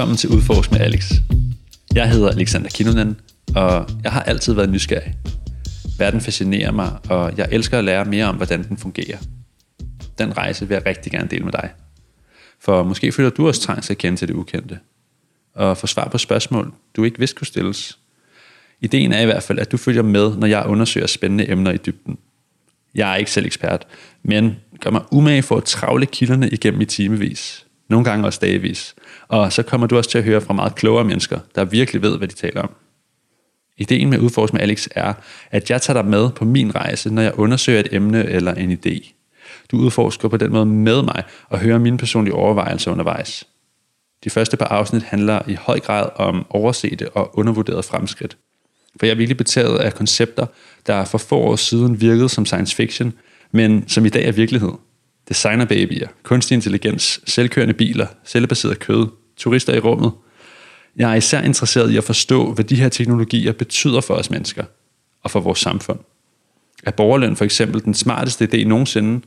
Velkommen til Udforsk med Alex. Jeg hedder Alexander Kinonen, og jeg har altid været nysgerrig. Verden fascinerer mig, og jeg elsker at lære mere om, hvordan den fungerer. Den rejse vil jeg rigtig gerne dele med dig. For måske føler du også trang til at kende til det ukendte. Og få svar på spørgsmål, du ikke vidste kunne stilles. Ideen er i hvert fald, at du følger med, når jeg undersøger spændende emner i dybden. Jeg er ikke selv ekspert, men gør mig umage for at travle kilderne igennem i timevis. Nogle gange også dagvis. Og så kommer du også til at høre fra meget klogere mennesker, der virkelig ved, hvad de taler om. Ideen med Udforsk med Alex er, at jeg tager dig med på min rejse, når jeg undersøger et emne eller en idé. Du udforsker på den måde med mig og hører mine personlige overvejelser undervejs. De første par afsnit handler i høj grad om oversete og undervurderede fremskridt. For jeg er virkelig betaget af koncepter, der for få år siden virkede som science fiction, men som i dag er virkelighed. Designerbabyer, kunstig intelligens, selvkørende biler, selvbaseret kød, turister i rummet. Jeg er især interesseret i at forstå, hvad de her teknologier betyder for os mennesker og for vores samfund. Er borgerløn for eksempel den smarteste idé nogensinde,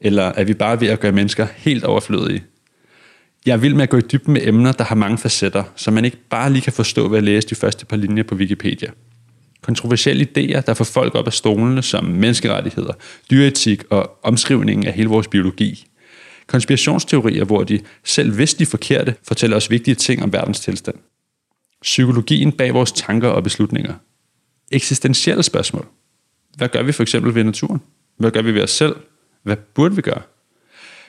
eller er vi bare ved at gøre mennesker helt overflødige? Jeg vil med at gå i dybden med emner, der har mange facetter, så man ikke bare lige kan forstå ved at læse de første par linjer på Wikipedia. Kontroversielle idéer, der får folk op af stolene, som menneskerettigheder, dyreetik og omskrivningen af hele vores biologi. Konspirationsteorier, hvor de, selv hvis de forkerte, fortæller os vigtige ting om verdens tilstand. Psykologien bag vores tanker og beslutninger. Eksistentielle spørgsmål. Hvad gør vi for eksempel ved naturen? Hvad gør vi ved os selv? Hvad burde vi gøre?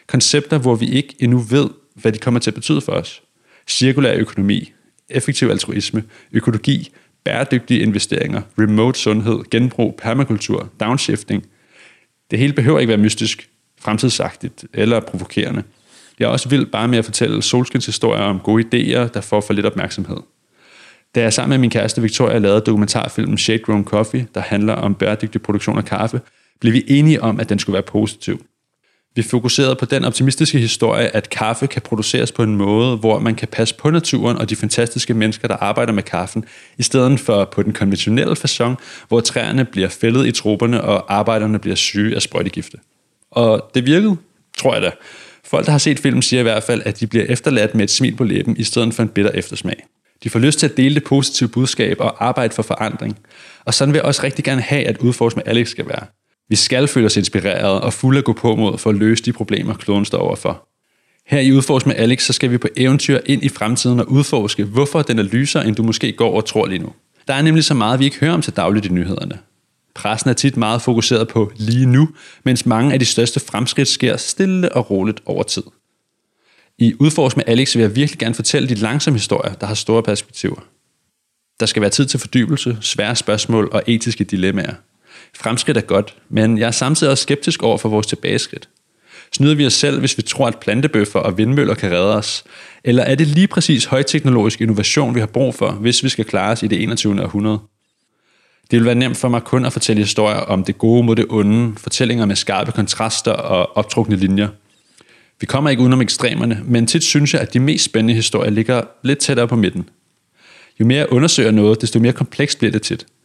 Koncepter, hvor vi ikke endnu ved, hvad de kommer til at betyde for os. Cirkulær økonomi, effektiv altruisme, økologi, bæredygtige investeringer, remote sundhed, genbrug, permakultur, downshifting. Det hele behøver ikke være mystisk, fremtidsagtigt eller provokerende. Jeg er også vild bare med at fortælle solskinshistorier om gode idéer, der får for lidt opmærksomhed. Da jeg sammen med min kæreste Victoria lavede dokumentarfilmen Shade Grown Coffee, der handler om bæredygtig produktion af kaffe, blev vi enige om, at den skulle være positiv. Vi fokuserede på den optimistiske historie, at kaffe kan produceres på en måde, hvor man kan passe på naturen og de fantastiske mennesker, der arbejder med kaffen, i stedet for på den konventionelle façon, hvor træerne bliver fældet i troberne, og arbejderne bliver syge af sprøjtegifte. Og det virkede, tror jeg da. Folk, der har set filmen, siger i hvert fald, at de bliver efterladt med et smil på læben, i stedet for en bitter eftersmag. De får lyst til at dele det positive budskab og arbejde for forandring. Og sådan vil jeg også rigtig gerne have, at udforske med Alex skal være. Vi skal føle os inspireret og fulde at gå på mod for at løse de problemer, kloden står overfor. Her i Udforsk med Alex, så skal vi på eventyr ind i fremtiden og udforske, hvorfor den er lysere, end du måske går og tror lige nu. Der er nemlig så meget, vi ikke hører om til dagligt i nyhederne. Pressen er tit meget fokuseret på lige nu, mens mange af de største fremskridt sker stille og roligt over tid. I Udforsk med Alex vil jeg virkelig gerne fortælle de langsomme historier, der har store perspektiver. Der skal være tid til fordybelse, svære spørgsmål og etiske dilemmaer – Fremskridt er godt, men jeg er samtidig også skeptisk over for vores tilbageskridt. Snyder vi os selv, hvis vi tror, at plantebøffer og vindmøller kan redde os? Eller er det lige præcis højteknologisk innovation, vi har brug for, hvis vi skal klare os i det 21. århundrede? Det vil være nemt for mig kun at fortælle historier om det gode mod det onde, fortællinger med skarpe kontraster og optrukne linjer. Vi kommer ikke udenom ekstremerne, men tit synes jeg, at de mest spændende historier ligger lidt tættere på midten. Jo mere jeg undersøger noget, desto mere komplekst bliver det tit –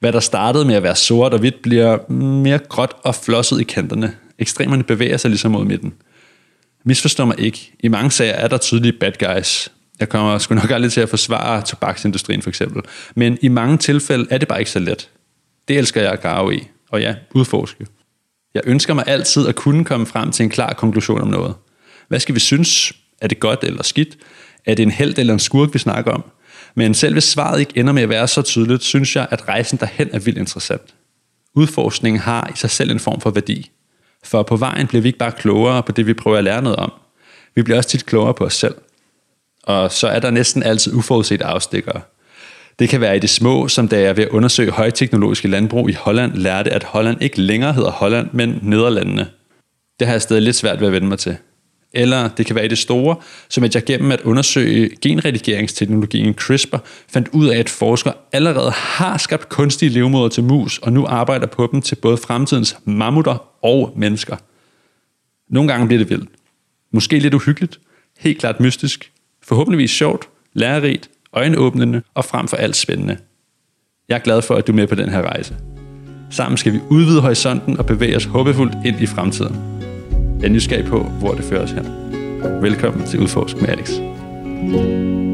hvad der startede med at være sort og hvidt, bliver mere gråt og flosset i kanterne. Ekstremerne bevæger sig ligesom mod midten. Misforstå mig ikke. I mange sager er der tydelige bad guys. Jeg kommer sgu nok aldrig til at forsvare tobaksindustrien for eksempel. Men i mange tilfælde er det bare ikke så let. Det elsker jeg at grave i. Og ja, udforske. Jeg ønsker mig altid at kunne komme frem til en klar konklusion om noget. Hvad skal vi synes? Er det godt eller skidt? Er det en held eller en skurk, vi snakker om? Men selv hvis svaret ikke ender med at være så tydeligt, synes jeg, at rejsen derhen er vildt interessant. Udforskningen har i sig selv en form for værdi. For på vejen bliver vi ikke bare klogere på det, vi prøver at lære noget om. Vi bliver også tit klogere på os selv. Og så er der næsten altid uforudset afstikkere. Det kan være i det små, som da jeg ved at undersøge højteknologiske landbrug i Holland lærte, at Holland ikke længere hedder Holland, men Nederlandene. Det har jeg stadig lidt svært ved at vende mig til. Eller det kan være i det store, som at jeg gennem at undersøge genredigeringsteknologien CRISPR fandt ud af, at forskere allerede har skabt kunstige levemåder til mus, og nu arbejder på dem til både fremtidens mammutter og mennesker. Nogle gange bliver det vildt. Måske lidt uhyggeligt, helt klart mystisk, forhåbentligvis sjovt, lærerigt, øjenåbnende og frem for alt spændende. Jeg er glad for, at du er med på den her rejse. Sammen skal vi udvide horisonten og bevæge os håbefuldt ind i fremtiden. Jeg er nysgerrig på, hvor det fører os hen. Velkommen til Udforsk med Alex. thank you